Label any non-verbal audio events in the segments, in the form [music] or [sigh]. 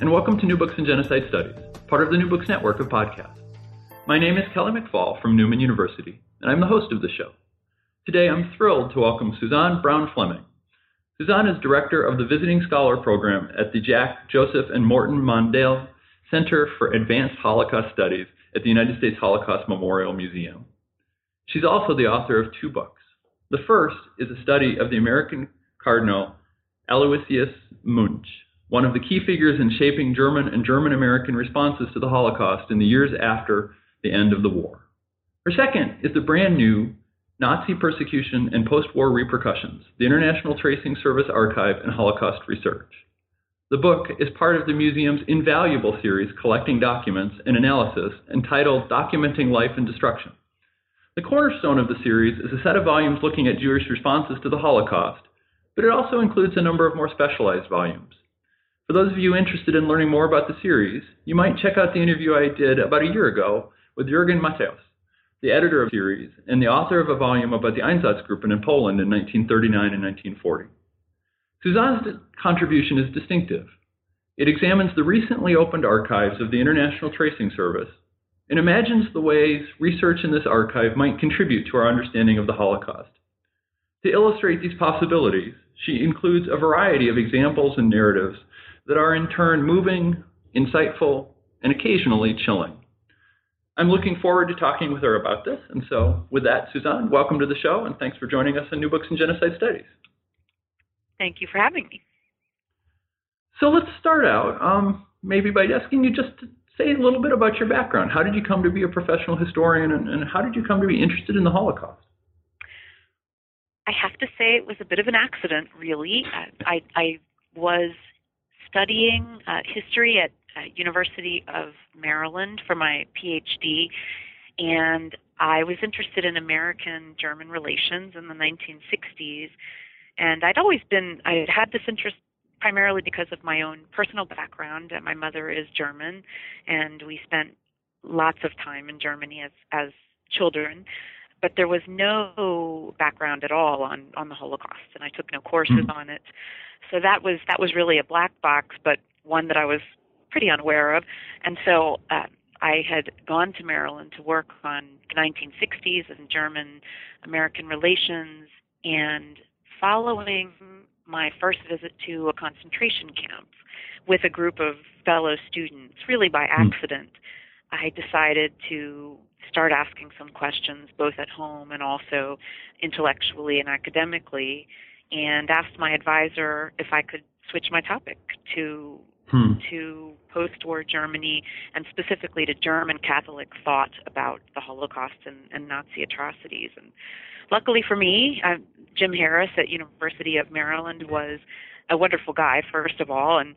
And welcome to New Books in Genocide Studies, part of the New Books Network of podcasts. My name is Kelly McFall from Newman University, and I'm the host of the show. Today, I'm thrilled to welcome Suzanne Brown Fleming. Suzanne is director of the Visiting Scholar Program at the Jack, Joseph, and Morton Mandel Center for Advanced Holocaust Studies at the United States Holocaust Memorial Museum. She's also the author of two books. The first is a study of the American Cardinal Aloisius Muench, one of the key figures in shaping German and German American responses to the Holocaust in the years after the end of the war. Her second is the brand new Nazi Persecution and Post War Repercussions, the International Tracing Service Archive and Holocaust Research. The book is part of the museum's invaluable series collecting documents and analysis entitled Documenting Life and Destruction. The cornerstone of the series is a set of volumes looking at Jewish responses to the Holocaust, but it also includes a number of more specialized volumes. For those of you interested in learning more about the series, you might check out the interview I did about a year ago with Jürgen Matthäus, the editor of the series and the author of a volume about the Einsatzgruppen in Poland in 1939 and 1940. Suzanne's contribution is distinctive. It examines the recently opened archives of the International Tracing Service and imagines the ways research in this archive might contribute to our understanding of the Holocaust. To illustrate these possibilities, she includes a variety of examples and narratives that are in turn moving, insightful, and occasionally chilling. I'm looking forward to talking with her about this. And so, with that, Suzanne, welcome to the show, and thanks for joining us on New Books in Genocide Studies. Thank you for having me. So, let's start out um, maybe by asking you just to say a little bit about your background. How did you come to be a professional historian, and, and how did you come to be interested in the Holocaust? I have to say it was a bit of an accident, really. I, I was studying uh, history at uh, University of Maryland for my PhD, and I was interested in American-German relations in the 1960s. And I'd always been, I had had this interest primarily because of my own personal background. My mother is German, and we spent lots of time in Germany as as children. But there was no background at all on on the Holocaust, and I took no courses mm-hmm. on it. So that was that was really a black box, but one that I was pretty unaware of. And so uh, I had gone to Maryland to work on the 1960s and German American relations, and following my first visit to a concentration camp with a group of fellow students, really by hmm. accident, I decided to start asking some questions both at home and also intellectually and academically and asked my advisor if I could switch my topic to hmm. to post-war Germany and specifically to German Catholic thought about the Holocaust and, and Nazi atrocities. And luckily for me, uh, Jim Harris at University of Maryland was a wonderful guy, first of all, and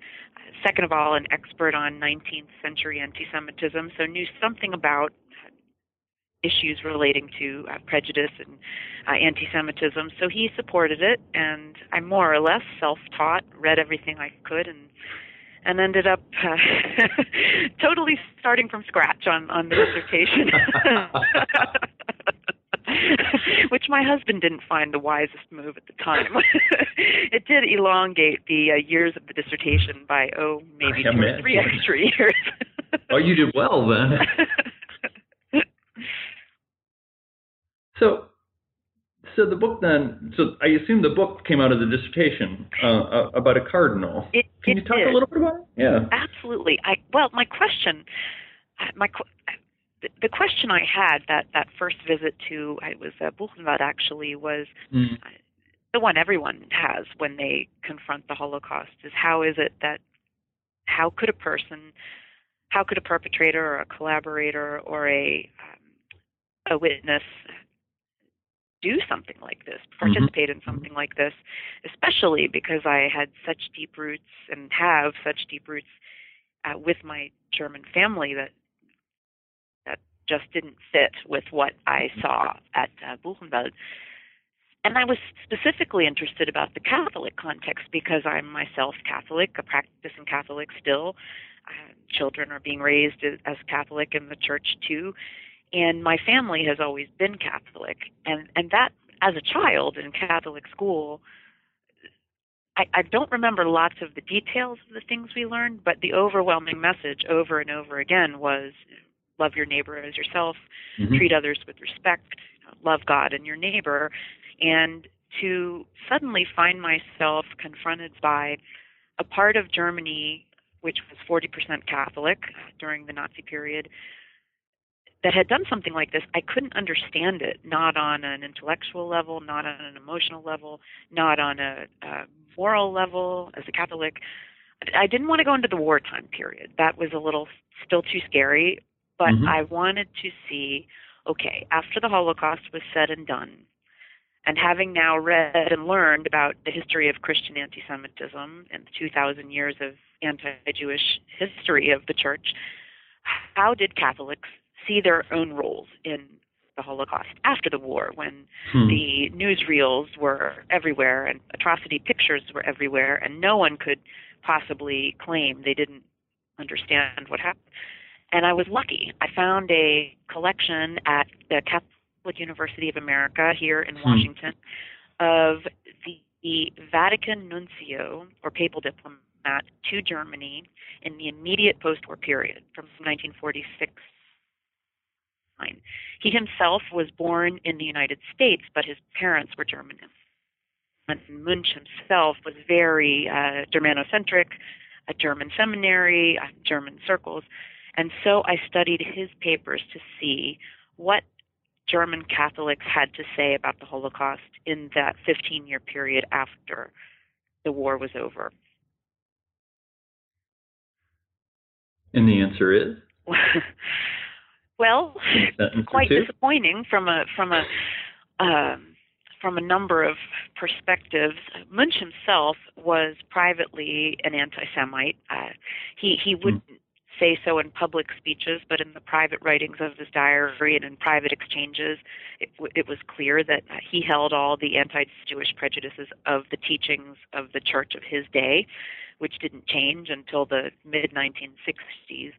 second of all, an expert on 19th century anti-Semitism, so knew something about issues relating to uh, prejudice and uh, anti-Semitism. So he supported it, and I more or less self-taught, read everything I could, and and ended up uh, [laughs] totally starting from scratch on on the dissertation. [laughs] [laughs] [laughs] Which my husband didn't find the wisest move at the time. [laughs] it did elongate the uh, years of the dissertation by oh maybe two or three extra years. [laughs] oh, you did well then. So, so the book then. So I assume the book came out of the dissertation uh, about a cardinal. It, Can it you talk did. a little bit about it? Yeah, absolutely. I well, my question, my the question I had that that first visit to it was uh, Buchenwald actually was. Mm. The one everyone has when they confront the Holocaust is how is it that how could a person, how could a perpetrator or a collaborator or a um, a witness do something like this, participate mm-hmm. in something like this, especially because I had such deep roots and have such deep roots uh, with my German family that just didn't fit with what I saw at uh, Buchenwald. And I was specifically interested about the Catholic context because I'm myself Catholic, a practicing Catholic still. Uh, children are being raised as Catholic in the church too, and my family has always been Catholic. And and that, as a child in Catholic school, I, I don't remember lots of the details of the things we learned, but the overwhelming message over and over again was love your neighbor as yourself, mm-hmm. treat others with respect, love God and your neighbor and to suddenly find myself confronted by a part of Germany which was 40% Catholic during the Nazi period that had done something like this, I couldn't understand it, not on an intellectual level, not on an emotional level, not on a, a moral level as a Catholic. I didn't want to go into the wartime period. That was a little still too scary, but mm-hmm. I wanted to see okay, after the Holocaust was said and done, and having now read and learned about the history of Christian anti Semitism and the 2,000 years of anti Jewish history of the church, how did Catholics see their own roles in the Holocaust after the war when hmm. the newsreels were everywhere and atrocity pictures were everywhere and no one could possibly claim they didn't understand what happened? And I was lucky. I found a collection at the Catholic University of America here in hmm. Washington of the, the Vatican nuncio or papal diplomat to Germany in the immediate post-war period from 1946 he himself was born in the United States, but his parents were German. And Muench himself was very uh, Germanocentric, a German seminary, uh, German circles. And so I studied his papers to see what German Catholics had to say about the Holocaust in that 15 year period after the war was over? And the answer is? [laughs] well, quite disappointing from a from a um, from a number of perspectives. Muench himself was privately an anti-Semite. Uh, he he would mm say so in public speeches, but in the private writings of his diary and in private exchanges, it, it was clear that he held all the anti-Jewish prejudices of the teachings of the church of his day, which didn't change until the mid 1960s.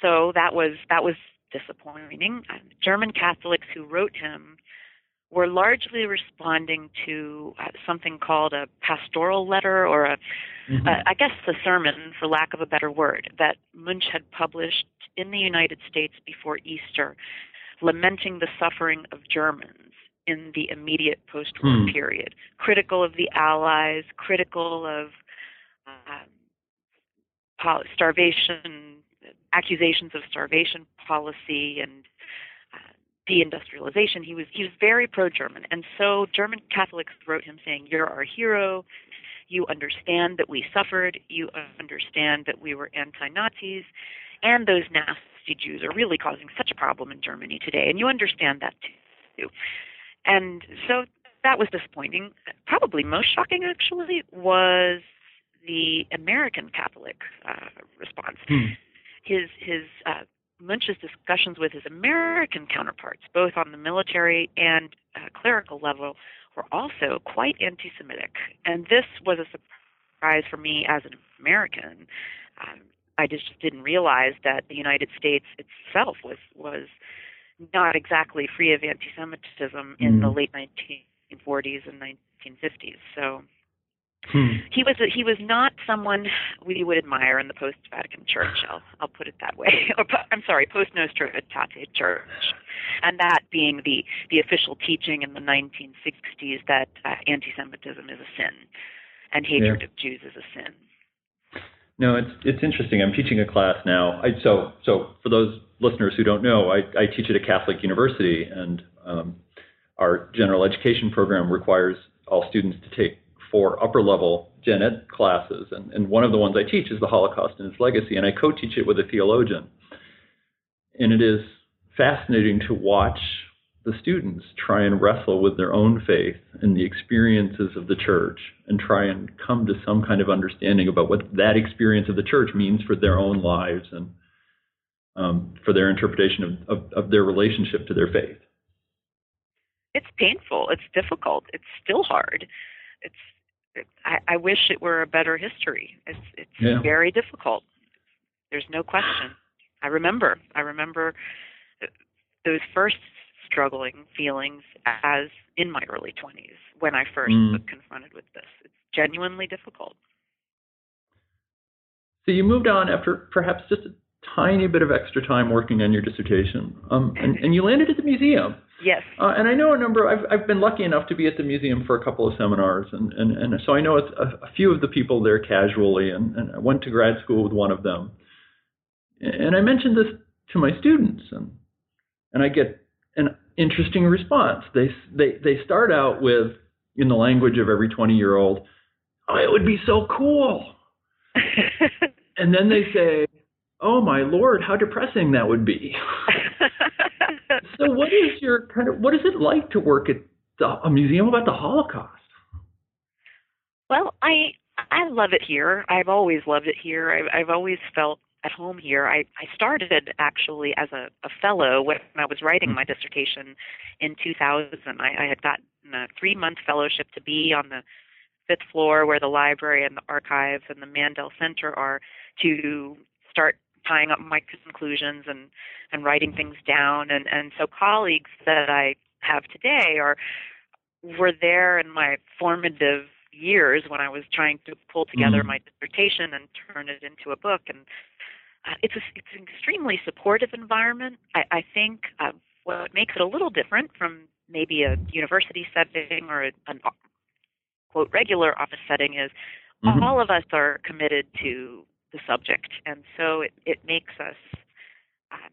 So that was that was disappointing. German Catholics who wrote him were largely responding to uh, something called a pastoral letter or a, mm-hmm. uh, I guess the sermon, for lack of a better word, that Muench had published in the United States before Easter, lamenting the suffering of Germans in the immediate post-war hmm. period, critical of the Allies, critical of uh, starvation, accusations of starvation policy, and deindustrialization. He was he was very pro-German, and so German Catholics wrote him saying, "You're our hero. You understand that we suffered. You understand that we were anti-Nazis, and those nasty Jews are really causing such a problem in Germany today, and you understand that too." And so that was disappointing. Probably most shocking, actually, was the American Catholic uh, response. Hmm. His his uh, Muench's discussions with his American counterparts, both on the military and uh, clerical level, were also quite anti Semitic. And this was a surprise for me as an American. Um, I just didn't realize that the United States itself was, was not exactly free of anti Semitism in mm. the late 1940s and 1950s. So Hmm. He was a, he was not someone we would admire in the post Vatican Church. I'll I'll put it that way. [laughs] or I'm sorry, post Nostra Aetate Church, and that being the the official teaching in the 1960s that uh, anti-Semitism is a sin, and hatred yeah. of Jews is a sin. No, it's it's interesting. I'm teaching a class now. I, so so for those listeners who don't know, I, I teach at a Catholic university, and um, our general education program requires all students to take for upper level gen ed classes. And, and one of the ones I teach is the Holocaust and its legacy, and I co teach it with a theologian. And it is fascinating to watch the students try and wrestle with their own faith and the experiences of the church and try and come to some kind of understanding about what that experience of the church means for their own lives and um, for their interpretation of, of, of their relationship to their faith. It's painful. It's difficult. It's still hard. It's. I, I wish it were a better history. It's it's Yeah. very difficult. There's no question. I remember. I remember those first struggling feelings as in my early 20s when I first Mm. was confronted with this. It's genuinely difficult. So you moved on after perhaps just tiny bit of extra time working on your dissertation, um, and, and you landed at the museum. Yes. Uh, and I know a number. I've I've been lucky enough to be at the museum for a couple of seminars, and and, and so I know a, a few of the people there casually, and, and I went to grad school with one of them. And I mentioned this to my students, and and I get an interesting response. They they they start out with, in the language of every twenty year old, oh, it would be so cool, [laughs] and then they say, oh my lord, how depressing that would be. [laughs] so what is your kind of what is it like to work at the, a museum about the Holocaust? Well, I I love it here. I've always loved it here. I've, I've always felt at home here. I, I started actually as a, a fellow when I was writing my dissertation in 2000. I, I had gotten a three month fellowship to be on the fifth floor where the library and the archives and the Mandel Center are to start tying up my conclusions and, and writing things down. And, and so colleagues that I have today are were there in my formative years when I was trying to pull together Mhm. my dissertation and turn it into a book. And uh, it's a, it's an extremely supportive environment. I, I think uh, what makes it a little different from maybe a university setting or a, an quote regular office setting is Mhm. all of us are committed to the subject, and so it, it makes us uh,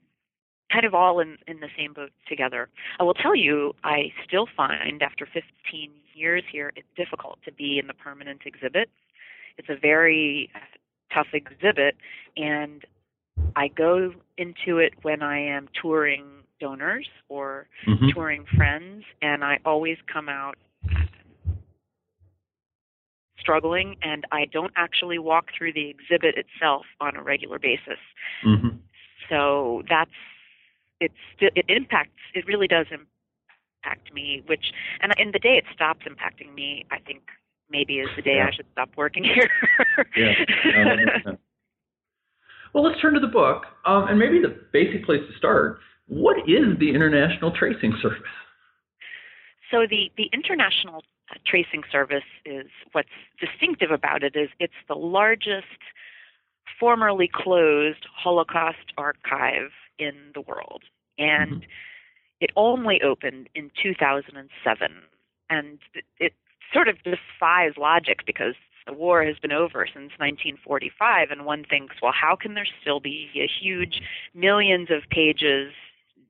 kind of all in, in the same boat together. I will tell you, I still find after 15 years here, it's difficult to be in the permanent exhibit. It's a very uh, tough exhibit, and I go into it when I am touring donors or Mhm. touring friends, and I always come out struggling, and I don't actually walk through the exhibit itself on a regular basis. Mhm. So that's it's it impacts it really does impact me. Which and in the day it stops impacting me, I think maybe is the day Yeah. I should stop working here. [laughs] Yeah. No, that makes sense. Well, let's turn to the book, um, and maybe the basic place to start. What is the International Tracing Service? So the the International Tracing Service is what's distinctive about it is it's the largest formerly closed Holocaust archive in the world, and mm-hmm. it only opened in 2007, and it, it sort of defies logic because the war has been over since 1945, and one thinks, well, how can there still be a huge, millions of pages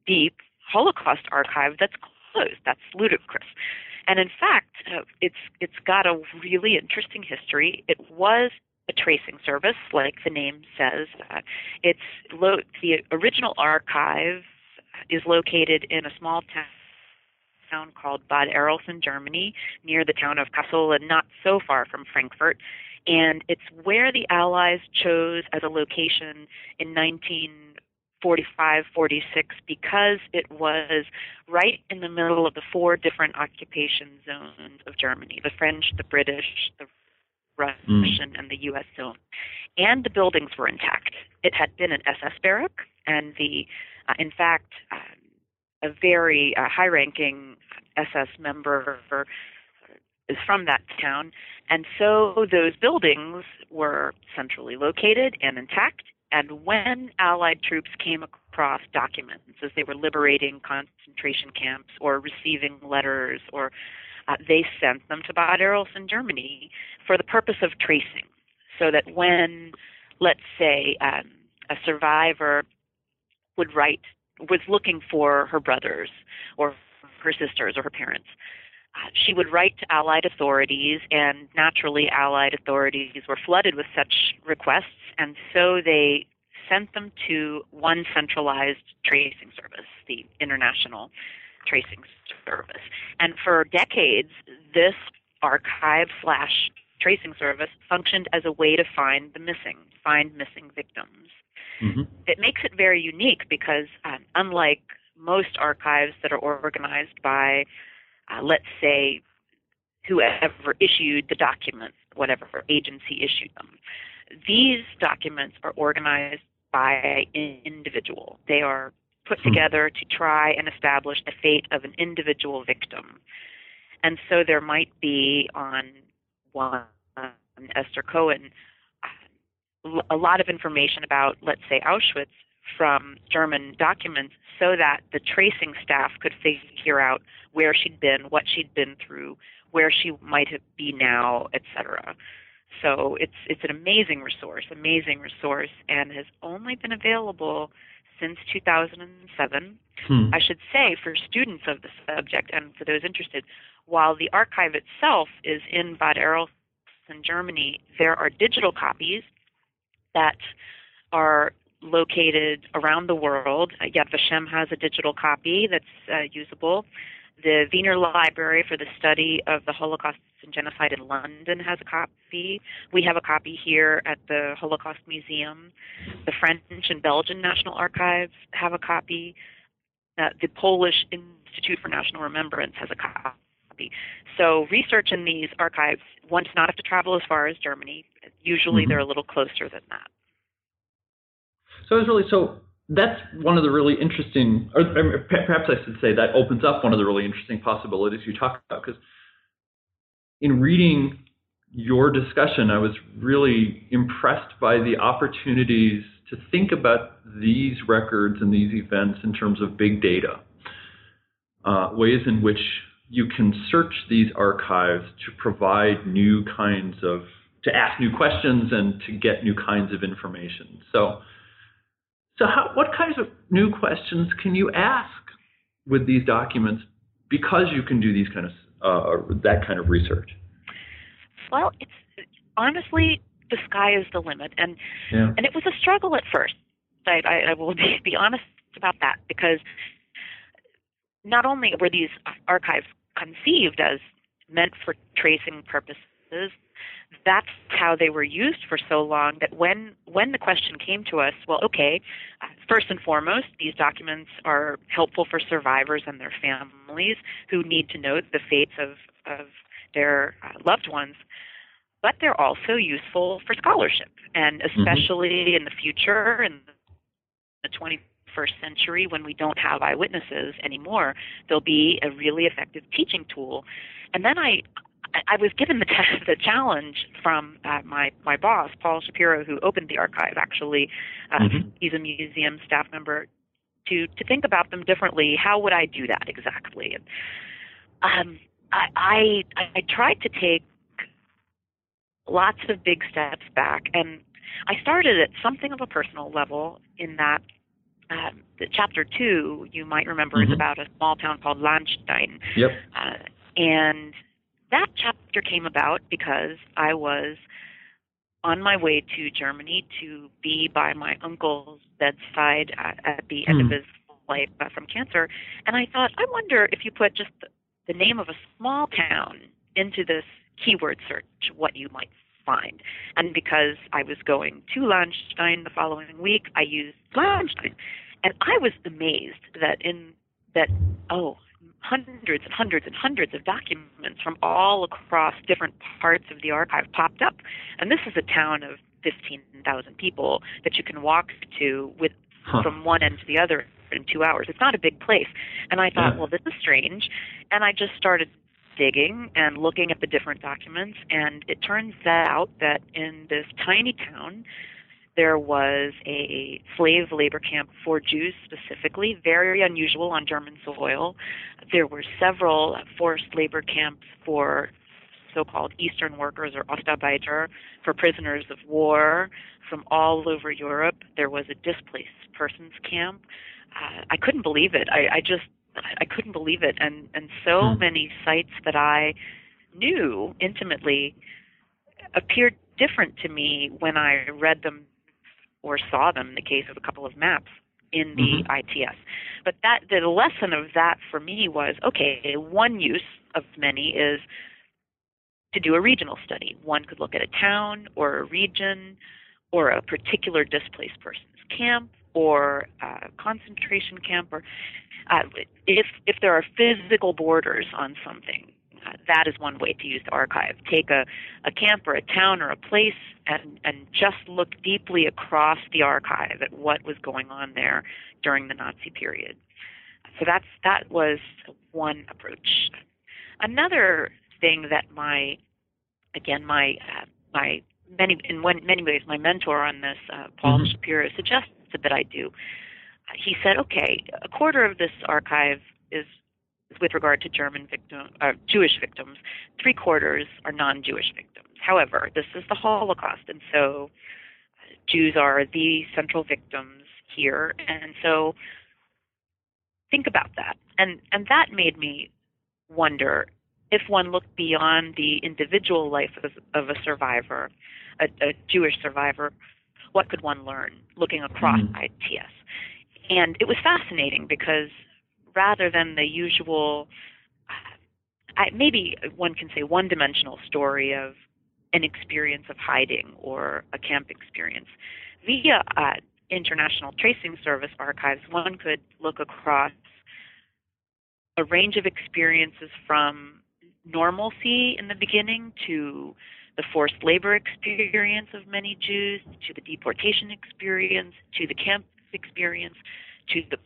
deep Holocaust archive that's closed? That's ludicrous. And in fact, uh, it's it's got a really interesting history. It was a tracing service, like the name says. Uh, it's lo- the original archive is located in a small town called Bad Arolsen, Germany, near the town of Kassel and not so far from Frankfurt. And it's where the Allies chose as a location in 1945 46 because it was right in the middle of the four different occupation zones of Germany the French, the British, the Russian, and the U.S. zone. And the buildings were intact. It had been an SS barrack, and the, uh, in fact, um, a very uh, high-ranking SS member is from that town, and so those buildings were centrally located and intact. And when Allied troops came across documents as they were liberating concentration camps or receiving letters, or uh, they sent them to Bad Arolsen, Germany, for the purpose of tracing, so that when, let's say, um, a survivor would write was looking for her brothers or her sisters or her parents. She would write to Allied authorities, and naturally, Allied authorities were flooded with such requests, and so they sent them to one centralized tracing service, the International tracing service. And for decades, this archive slash tracing service functioned as a way to find the missing, find missing victims. Mm-hmm. It makes it very unique because, um, unlike most archives that are organized by, uh, let's say, whoever issued the documents, whatever agency issued them, these documents are organized by an individual. They are put hmm. together to try and establish the fate of an individual victim. And so there might be on one Esther Cohen a lot of information about, let's say, Auschwitz from German documents so that the tracing staff could figure out where she'd been, what she'd been through, where she might be now, etc. So it's it's an amazing resource, amazing resource, and has only been available since 2007. Hmm. I should say for students of the subject and for those interested, while the archive itself is in Bad Arolsen, Germany, there are digital copies that are located around the world. Uh, Yad Vashem has a digital copy that's uh, usable. The Wiener Library for the Study of the Holocaust and Genocide in London has a copy. We have a copy here at the Holocaust Museum. The French and Belgian National Archives have a copy. Uh, the Polish Institute for National Remembrance has a copy. So research in these archives, one does not have to travel as far as Germany. Usually mm-hmm. they're a little closer than that. So it's really so that's one of the really interesting, or, or perhaps I should say that opens up one of the really interesting possibilities you talk about. Because in reading your discussion, I was really impressed by the opportunities to think about these records and these events in terms of big data, uh, ways in which you can search these archives to provide new kinds of, to ask new questions and to get new kinds of information. So so, how, what kinds of new questions can you ask with these documents because you can do these kind of uh, that kind of research? Well, it's honestly the sky is the limit, and yeah. and it was a struggle at first. I, I, I will be, be honest about that because not only were these archives conceived as meant for tracing purposes, that's how they were used for so long that when when the question came to us well okay uh, first and foremost these documents are helpful for survivors and their families who need to know the fates of of their uh, loved ones but they're also useful for scholarship and mm-hmm. especially mm-hmm. in the future in the 21st century when we don't have eyewitnesses anymore they'll be a really effective teaching tool and then i I was given the, t- the challenge from uh, my my boss, Paul Shapiro, who opened the archive. Actually, uh, mm-hmm. he's a museum staff member. To to think about them differently. How would I do that exactly? And, um, I, I I tried to take lots of big steps back, and I started at something of a personal level in that um, the chapter two, you might remember, mm-hmm. is about a small town called Lahnstein. Yep. Uh, and that chapter came about because I was on my way to Germany to be by my uncle's bedside at, at the end of hmm. his life uh, from cancer, and I thought, I wonder if you put just the, the name of a small town into this keyword search, what you might find. And because I was going to Lahnstein the following week, I used Lahnstein, and I was amazed that in that oh hundreds and hundreds and hundreds of documents from all across different parts of the archive popped up. And this is a town of 15,000 people that you can walk to with huh. from one end to the other in two hours. It's not a big place. And I thought, yeah. well, this is strange. And I just started digging and looking at the different documents. And it turns out that in this tiny town, there was a slave labor camp for Jews specifically, very unusual on German soil. There were several forced labor camps for so-called Eastern workers or Ostarbeiter, for prisoners of war from all over Europe. There was a displaced persons camp. Uh, I couldn't believe it. I, I just I couldn't believe it, and and so hmm. many sites that I knew intimately appeared different to me when I read them or saw them in the case of a couple of maps. in the mm-hmm. ITS. But that the lesson of that for me was okay. One use of many is to do a regional study. One could look at a town or a region or a particular displaced person's camp or a concentration camp or uh, if if there are physical borders on something that is one way to use the archive take a, a camp or a town or a place and and just look deeply across the archive at what was going on there during the Nazi period so that's that was one approach another thing that my again my uh, my many in one, many ways my mentor on this uh, Paul mm-hmm. Shapiro suggests that I do. He said, okay, a quarter of this archive is with regard to German victim, uh, Jewish victims. Three quarters are non-Jewish victims. However, this is the Holocaust, and so uh, Jews are the central victims here, and so think about that. And and that made me wonder if one looked beyond the individual life of, of a survivor, a, a, Jewish survivor, what could one learn looking across mm-hmm. ITS? And it was fascinating because rather than the usual, I, maybe one can say one dimensional story of an experience of hiding or a camp experience, via uh, International Tracing Service archives, one could look across a range of experiences from normalcy in the beginning to the forced labor experience of many Jews, to the deportation experience, to the camp experience, to the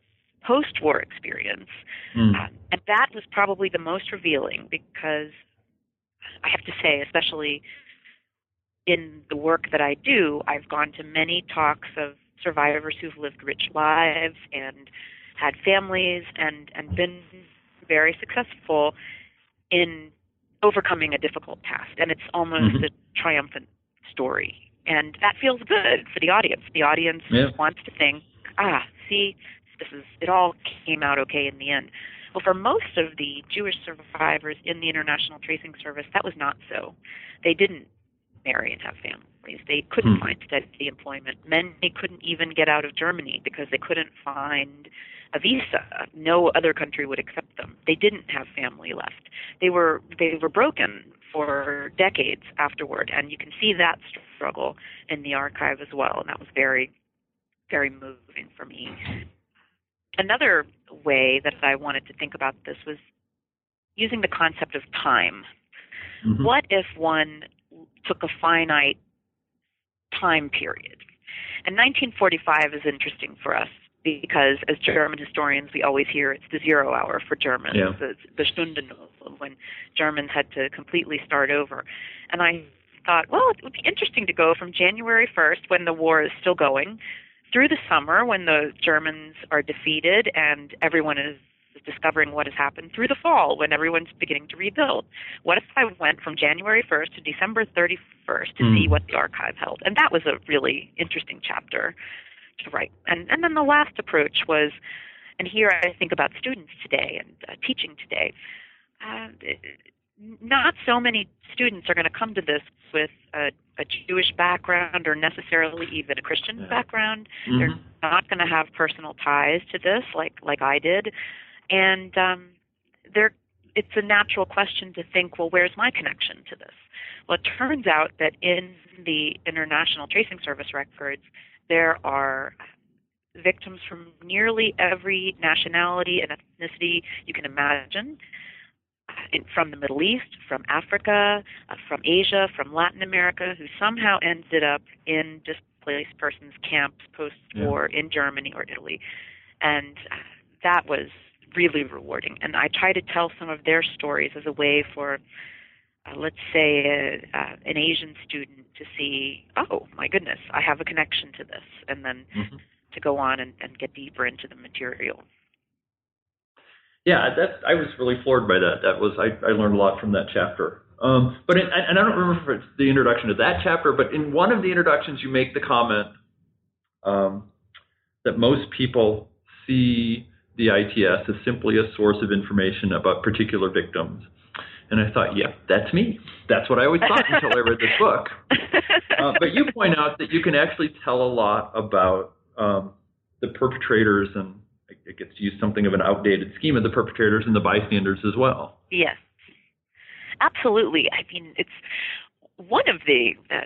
post war experience. Mm. And that was probably the most revealing because I have to say, especially in the work that I do, I've gone to many talks of survivors who've lived rich lives and had families and, and been very successful in overcoming a difficult task, and it's almost mm-hmm. a triumphant story. And that feels good for the audience. The audience yeah. wants to think, ah, see, this is it all came out okay in the end. Well, for most of the Jewish survivors in the International Tracing Service, that was not so. They didn't marry and have families. They couldn't hmm. find steady employment. Men they couldn't even get out of Germany because they couldn't find a visa. No other country would accept them. They didn't have family left. They were they were broken for decades afterward, and you can see that struggle in the archive as well. And that was very very moving for me. Another way that I wanted to think about this was using the concept of time. Mm-hmm. What if one took a finite time period? And 1945 is interesting for us because as German historians, we always hear it's the zero hour for Germans, yeah. the, the Stunde Null, when Germans had to completely start over. And I thought, well, it would be interesting to go from January 1st, when the war is still going, through the summer, when the Germans are defeated and everyone is discovering what has happened, through the fall, when everyone's beginning to rebuild. What if I went from January 1st to December 31st to mm. see what the archive held? And that was a really interesting chapter to write. And and then the last approach was, and here I think about students today and uh, teaching today. Uh, not so many students are going to come to this with a, a Jewish background or necessarily even a Christian background. Mm-hmm. They're not going to have personal ties to this like like I did, and um, they're it's a natural question to think, well, where's my connection to this? Well, it turns out that in the International Tracing Service records, there are victims from nearly every nationality and ethnicity you can imagine. In, from the Middle East, from Africa, uh, from Asia, from Latin America, who somehow ended up in displaced persons camps post-war yeah. in Germany or Italy, and uh, that was really rewarding. And I try to tell some of their stories as a way for uh, let's say, a, uh, an Asian student to see, oh my goodness, I have a connection to this, and then mm-hmm. to go on and, and get deeper into the material. Yeah, that I was really floored by that. That was I, I learned a lot from that chapter. Um, but in, and I don't remember if it's the introduction to that chapter, but in one of the introductions, you make the comment um, that most people see the ITS as simply a source of information about particular victims. And I thought, yeah, that's me. That's what I always thought until I read this book. [laughs] Uh, but you point out that you can actually tell a lot about um, the perpetrators and it gets to use something of an outdated scheme of the perpetrators and the bystanders as well. Yes, absolutely. I mean, it's one of the uh,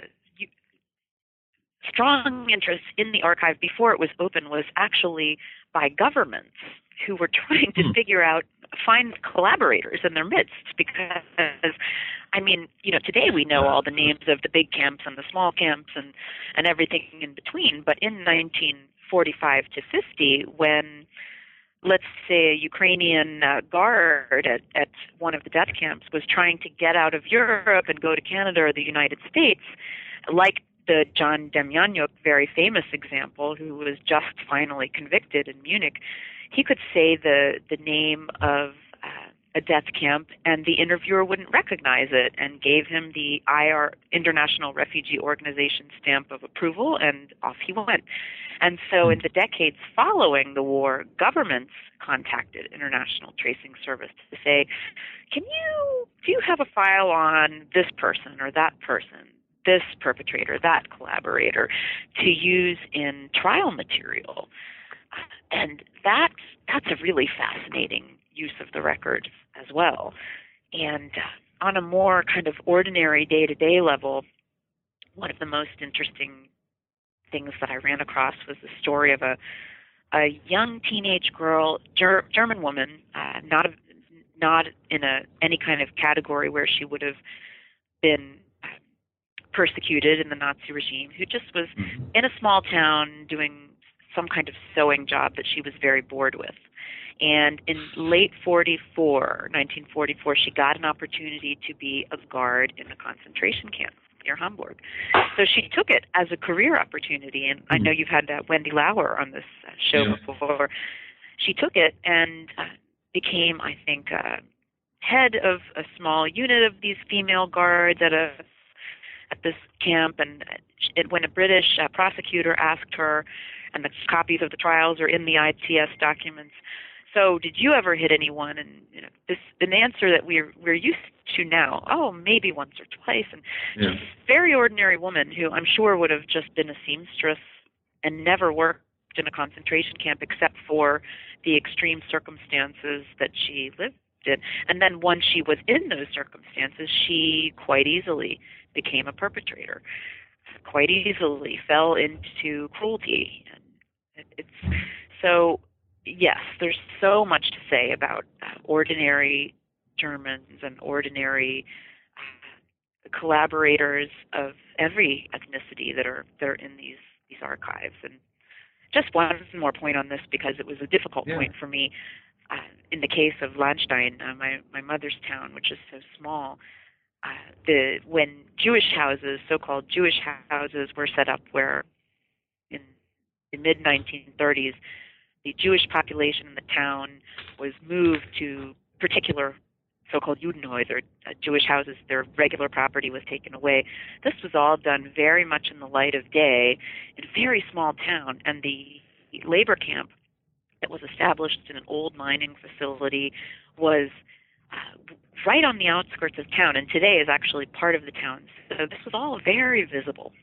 strong interests in the archive before it was open was actually by governments who were trying to mm. figure out find collaborators in their midst because I mean, you know, today we know all the names of the big camps and the small camps and and everything in between, but in 1945 to 50 when let's say a Ukrainian uh, guard at, at one of the death camps was trying to get out of Europe and go to Canada or the United States, like the John Demjanjuk very famous example, who was just finally convicted in Munich, he could say the the name of uh, a death camp, and the interviewer wouldn't recognize it, and gave him the IR International Refugee Organization stamp of approval, and off he went. And so, in the decades following the war, governments contacted International Tracing Service to say, "Can you do you have a file on this person or that person?" this perpetrator, that collaborator, to use in trial material. And that's that's a really fascinating use of the records as well. And uh, on a more kind of ordinary day to day level, one of the most interesting things that I ran across was the story of a a young teenage girl, ger- German woman, uh, not a, not in a any kind of category where she would have been uh, persecuted in the Nazi regime, who just was mm-hmm. in a small town doing some kind of sewing job that she was very bored with. And in late 44, 1944, she got an opportunity to be a guard in a concentration camp near Hamburg. So she took it as a career opportunity. And I know mm-hmm. you've had uh, Wendy Lower on this uh, show yeah. before. She took it and uh, became, I think, uh, head of a small unit of these female guards at a at this camp. And it, when a British uh, prosecutor asked her, and the copies of the trials are in the ITS documents so, did you ever hit anyone? And you know, this an answer that we're we're used to now. Oh, maybe once or twice. And yeah. just very ordinary woman who I'm sure would have just been a seamstress and never worked in a concentration camp except for the extreme circumstances that she lived in. And then once she was in those circumstances, she quite easily became a perpetrator. Quite easily fell into cruelty. And it's so yes, there's so much to say about uh, ordinary Germans and ordinary uh, collaborators of every ethnicity that are that are in these these archives. And just one more point on this because it was a difficult yeah. point for me. Uh, in the case of Lahnstein, uh, my my mother's town, which is so small, uh, the when Jewish houses, so-called Jewish houses, were set up, where in the mid 1930s the Jewish population in the town was moved to particular so-called Judenhäuser, or uh, Jewish houses. Their regular property was taken away. This was all done very much in the light of day in a very small town, and the labor camp that was established in an old mining facility was uh, right on the outskirts of town, and today is actually part of the town. So this was all very visible,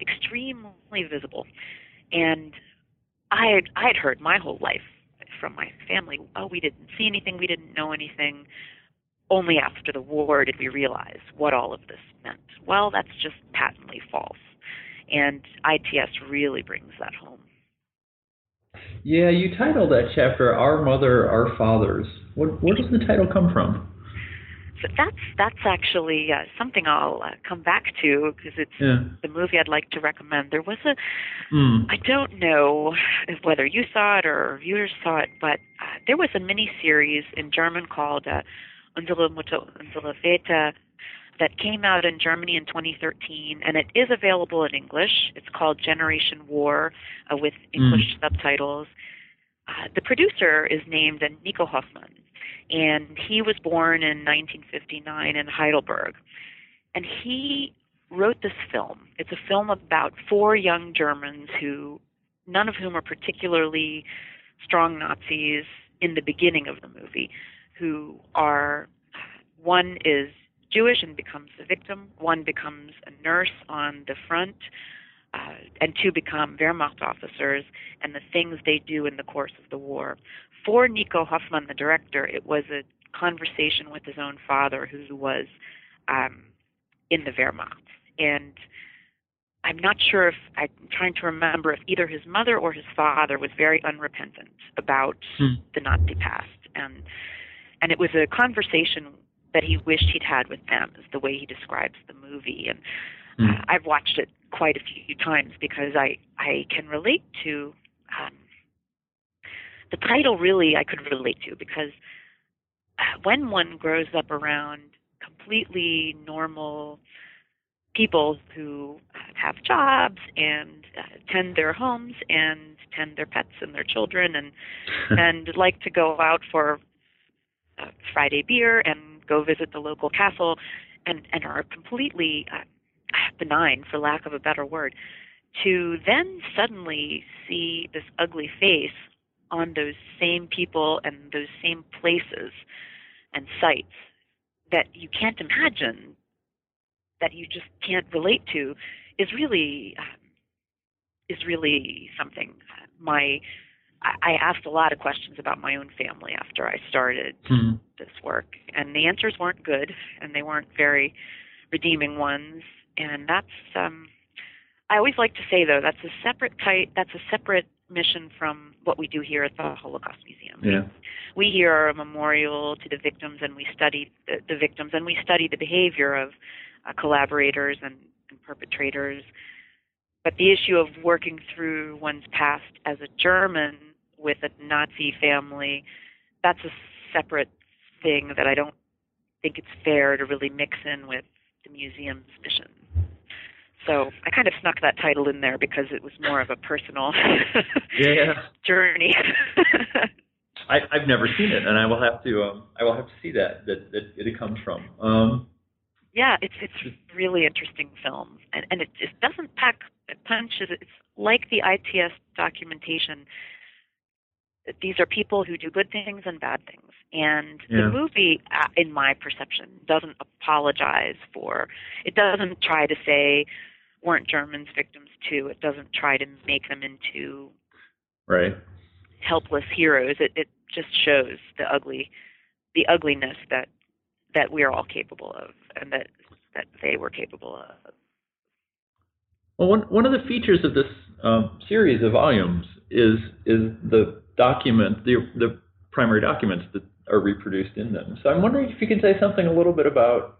extremely visible, and I had I had heard my whole life from my family, oh, we didn't see anything, we didn't know anything. Only after the war did we realize what all of this meant. Well, that's just patently false. And ITS really brings that home. Yeah, you titled that chapter "Our Mother, Our Fathers." What, where does the title come from? So that's that's actually uh, something I'll uh, come back to because it's yeah. the movie I'd like to recommend. There was a mm. I don't know whether you saw it or viewers saw it, but uh, there was a mini series in German called uh, Unsere Mütter, Unsere Väter that came out in Germany in 2013, and it is available in English. It's called Generation War uh, with English mm. subtitles. Uh, the producer is named Nico Hofmann, and he was born in 1959 in Heidelberg. And he wrote this film. It's a film about four young Germans who, none of whom are particularly strong Nazis in the beginning of the movie, who are one is Jewish and becomes a victim, one becomes a nurse on the front, uh, and two become Wehrmacht officers and the things they do in the course of the war. For Nico Hofmann, the director, it was a conversation with his own father, who was um, in the Wehrmacht. And I'm not sure if I'm trying to remember if either his mother or his father was very unrepentant about hmm. the Nazi past, and and it was a conversation that he wished he'd had with them, is the way he describes the movie. And hmm. uh, I've watched it quite a few times because I I can relate to um, the title. Really, I could relate to because uh, when one grows up around completely normal people who have jobs and uh, tend their homes and tend their pets and their children and [laughs] and like to go out for uh, Friday beer and go visit the local castle and and are completely uh, benign for lack of a better word to then suddenly see this ugly face on those same people and those same places and sites that you can't imagine that you just can't relate to is really um, is really something. My I asked a lot of questions about my own family after I started mm-hmm. this work, and the answers weren't good, and they weren't very redeeming ones. And that's um, I always like to say though that's a separate type that's a separate mission from what we do here at the Holocaust Museum. Yeah. We here are a memorial to the victims, and we study the, the victims, and we study the behavior of uh, collaborators and, and perpetrators. But the issue of working through one's past as a German with a Nazi family, that's a separate thing that I don't think it's fair to really mix in with the museum's mission. So I kind of snuck that title in there because it was more of a personal [laughs] yeah. journey. [laughs] I, I've never seen it, and I will have to. Um, I will have to see that that, that it comes from. Um, yeah, it's it's really interesting film, and and it just doesn't pack punches. It's like the ITS documentation. These are people who do good things and bad things, and yeah. the movie, uh, in my perception, doesn't apologize for. It doesn't try to say weren't Germans victims too. It doesn't try to make them into right helpless heroes. It it just shows the ugly, the ugliness that that we are all capable of, and that that they were capable of. Well, one one of the features of this um, series of volumes is is the document, the the primary documents that are reproduced in them. So I'm wondering if you can say something a little bit about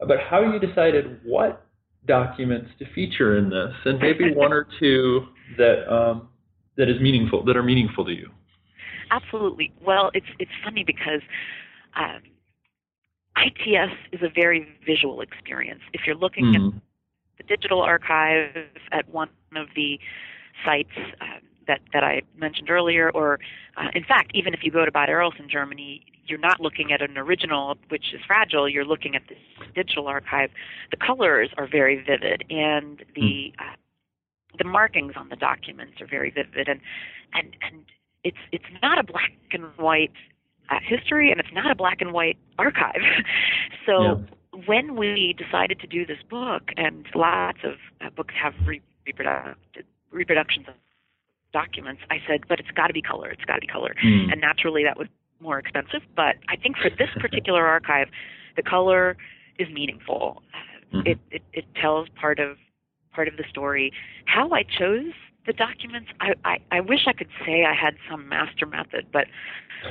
about how you decided what documents to feature in this, and maybe one or two that um, that is meaningful that are meaningful to you. Absolutely. Well, it's it's funny because um, ITS is a very visual experience. If you're looking mm. at hmm. the digital archive at one of the sites uh, that, that I mentioned earlier, or uh, in fact, even if you go to Bad Arolsen in Germany, you're not looking at an original, which is fragile. You're looking at this digital archive. The colors are very vivid, and the mm. uh, the markings on the documents are very vivid, and and and it's it's not a black and white uh, history, and it's not a black and white archive. [laughs] so yeah. when we decided to do this book, and lots of uh, books have re- reproductions of documents, I said, but it's got to be color. It's got to be color. Mm. And naturally, that was more expensive. But I think for this particular archive, the color is meaningful. Mm-hmm. It, it it tells part of part of the story. How I chose the documents, I, I, I wish I could say I had some master method, but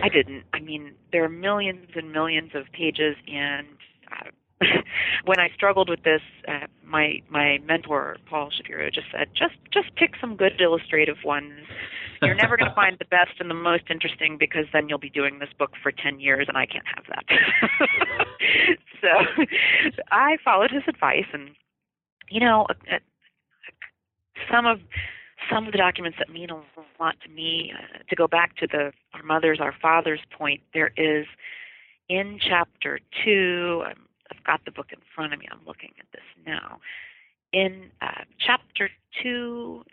I didn't. I mean, there are millions and millions of pages, and uh, [laughs] when I struggled with this, uh, my my mentor Paul Shapiro just said, just just pick some good illustrative ones. You're never going [laughs] to find the best and the most interesting because then you'll be doing this book for 10 years and I can't have that. [laughs] so I followed his advice and you know, some of some of the documents that mean a lot to me, uh, to go back to the our mothers, our fathers point, there is in chapter two. i have got the book in front of me. I'm looking at this now. In uh, chapter two,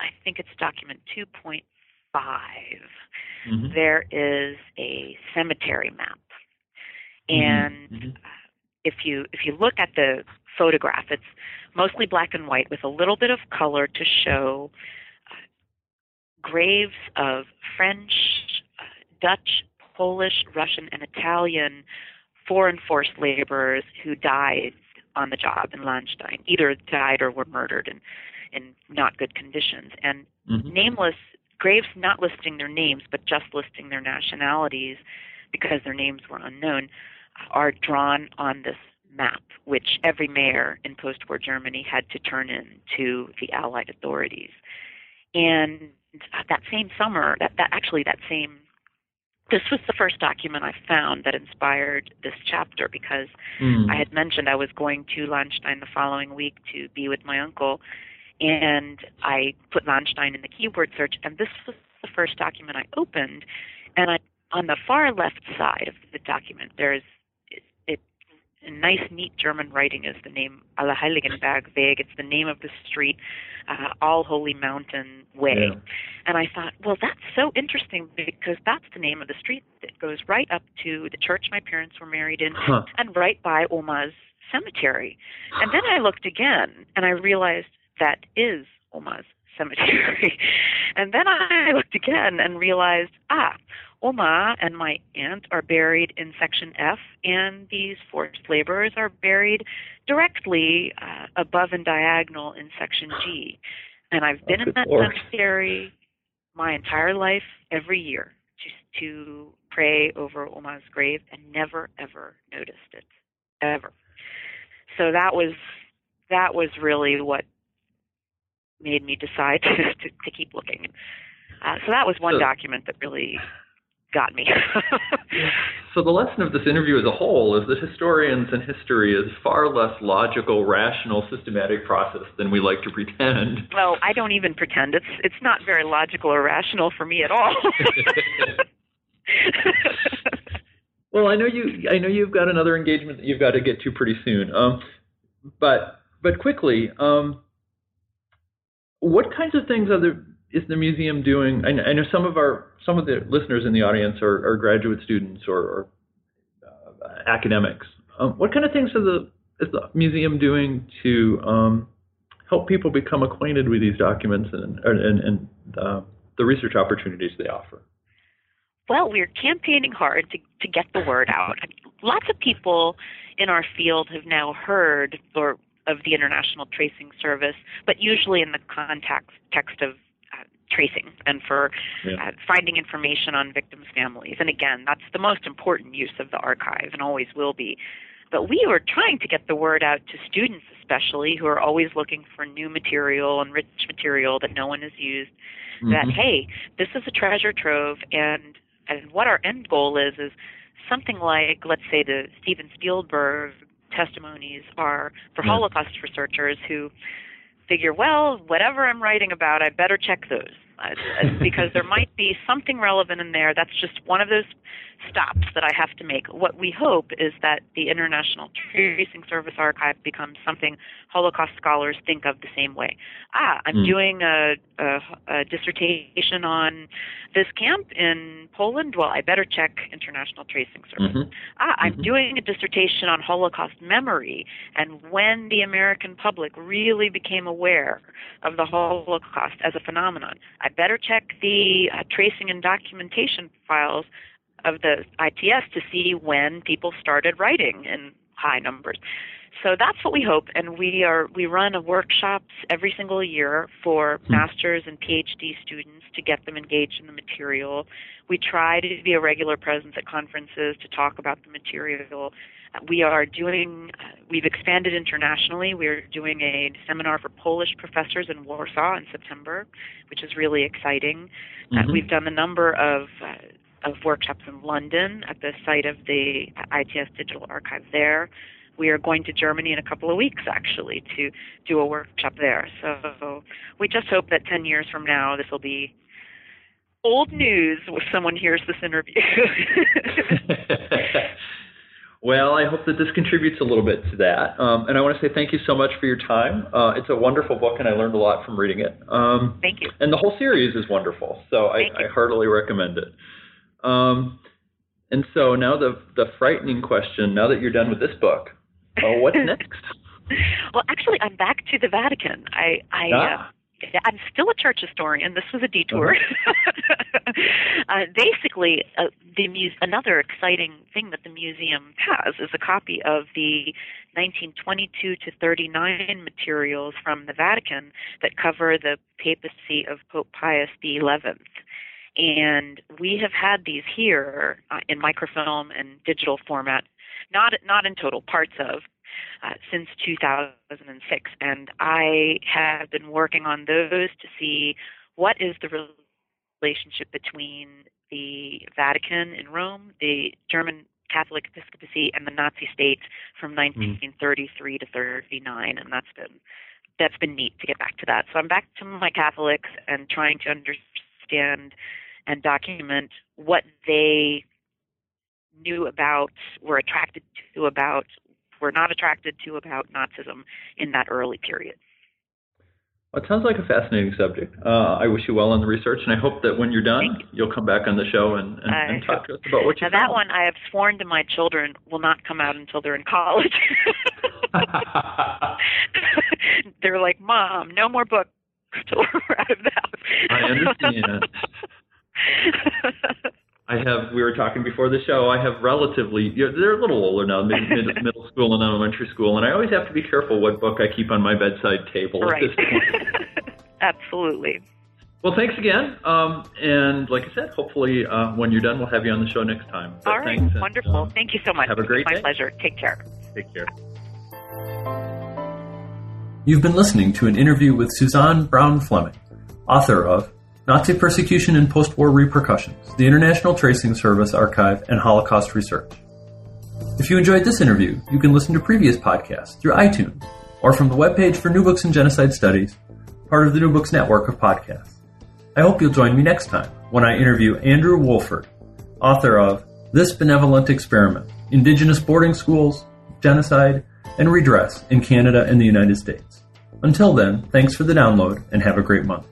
I think it's document 2.5. Mm-hmm. There is a cemetery map, mm-hmm. and mm-hmm. uh, if you if you look at the photograph, it's mostly black and white with a little bit of color to show uh, graves of French, uh, Dutch, Polish, Russian, and Italian foreign forced laborers who died on the job in Lahnstein, either died or were murdered in in not good conditions, and mm-hmm. nameless graves not listing their names but just listing their nationalities because their names were unknown are drawn on this map, which every mayor in post war Germany had to turn in to the Allied authorities. And that same summer, that, that actually that same this was the first document I found that inspired this chapter because mm. I had mentioned I was going to Lahnstein the following week to be with my uncle, and I put Lahnstein in the keyword search, and this was the first document I opened, and I, on the far left side of the document there's nice, neat German writing is the name Allerheiligenberg Weg. It's the name of the street, uh, All Holy Mountain Way. Yeah. And I thought, well, that's so interesting because that's the name of the street that goes right up to the church my parents were married in huh. and right by Oma's cemetery. And then I looked again and I realized that is Oma's cemetery. [laughs] and then I looked again and realized, ah, Oma and my aunt are buried in Section F, and these forced laborers are buried directly uh, above and diagonal in Section G. And I've been in that cemetery my entire life, every year, to, to pray over Oma's grave, and never ever noticed it, ever. So that was that was really what made me decide to [laughs] to, to keep looking. Uh, so that was one so, document that really got me. [laughs] so the lesson of this interview as a whole is that historians and history is far less logical, rational, systematic process than we like to pretend. Well, I don't even pretend. It's it's not very logical or rational for me at all. [laughs] well, I know you I know you've got another engagement that you've got to get to pretty soon. Um, but but quickly, um, what kinds of things are there is the museum doing? I I know, some of our some of the listeners in the audience are, are graduate students or, or uh, academics. Um, what kind of things are the is the museum doing to um, help people become acquainted with these documents and and, and uh, the research opportunities they offer? Well, we're campaigning hard to to get the word out. Lots of people in our field have now heard or of the International Tracing Service, but usually in the context text of tracing and for yeah. uh, finding information on victims' families. And again, that's the most important use of the archive and always will be. But we were trying to get the word out to students, especially who are always looking for new material and rich material that no one has used. Mm-hmm. That hey, this is a treasure trove, and and what our end goal is is something like, let's say, the Steven Spielberg testimonies are for yeah. Holocaust researchers who figure, well, whatever I'm writing about, I better check those because there might be something relevant in there. That's just one of those stops that I have to make. What we hope is that the International Tracing Service Archive becomes something Holocaust scholars think of the same way. Ah, I'm mm. doing a, a, a dissertation on this camp in Poland. Well, I better check International Tracing Service. Mm-hmm. Ah, I'm mm-hmm. doing a dissertation on Holocaust memory and when the American public really became aware of the Holocaust as a phenomenon. I better check the uh, tracing and documentation files of the ITS to see when people started writing in high numbers. So that's what we hope, and we are we run workshops every single year for hmm. masters and PhD students to get them engaged in the material. We try to be a regular presence at conferences to talk about the material. We are doing, we've expanded internationally. We're doing a seminar for Polish professors in Warsaw in September, which is really exciting. Uh, mm-hmm. Uh, we've done a number of uh, of workshops in London at the site of the ITS Digital Archive there. We are going to Germany in a couple of weeks, actually, to do a workshop there. So we just hope that 10 years from now, this will be old news if someone hears this interview. [laughs] [laughs] well, I hope that this contributes a little bit to that. Um, and I want to say thank you so much for your time. Uh, it's a wonderful book, and I learned a lot from reading it. Um, thank you. And the whole series is wonderful, so I, I heartily recommend it. Um, and so now the the frightening question, now that you're done with this book, Oh, what's [laughs] next? well, actually, I'm back to the Vatican. I, I, ah. uh, I'm still a church historian. This was a detour. Uh-huh. [laughs] uh, basically, uh, the muse- another exciting thing that the museum has is a copy of the 1922 to 39 materials from the Vatican that cover the papacy of Pope Pius XI. And we have had these here uh, in microfilm and digital format, not not in total, parts of, uh, since 2006. And I have been working on those to see what is the relationship between the Vatican in Rome, the German Catholic episcopacy, and the Nazi states from 1933 mm. to 39. And that's been that's been neat to get back to that. So I'm back to my Catholics and trying to understand and document what they knew about, were attracted to about, were not attracted to about Nazism in that early period. Well, it sounds like a fascinating subject. Uh, I wish you well on the research, and I hope that when you're done, you. will come back on the show and, and, and talk to us about what you Now, that one I have sworn to my children will not come out until they're in college. [laughs] [laughs] they're like, Mom, no more books [laughs] till we're out of the house. I understand. I have. We were talking before the show. I have relatively. You know, they're a little older now, mid, mid, [laughs] middle school and elementary school, and I always have to be careful what book I keep on my bedside table right. at this point. [laughs] Absolutely. Well, thanks again. Um, and like I said, hopefully uh, when you're done, we'll have you on the show next time. But All right. And, Wonderful. Um, Thank you so much. Have a great My day. pleasure. Take care. Take care. You've been listening to an interview with Suzanne Brown Fleming, author of Nazi Persecution and Postwar Repercussions, the International Tracing Service Archive, and Holocaust Research. If you enjoyed this interview, you can listen to previous podcasts through iTunes or from the webpage for New Books in Genocide Studies, part of the New Books Network of podcasts. I hope you'll join me next time when I interview Andrew Woolford, author of This Benevolent Experiment Indigenous Boarding Schools, Genocide, and Redress in Canada and the United States. Until then, thanks for the download and have a great month.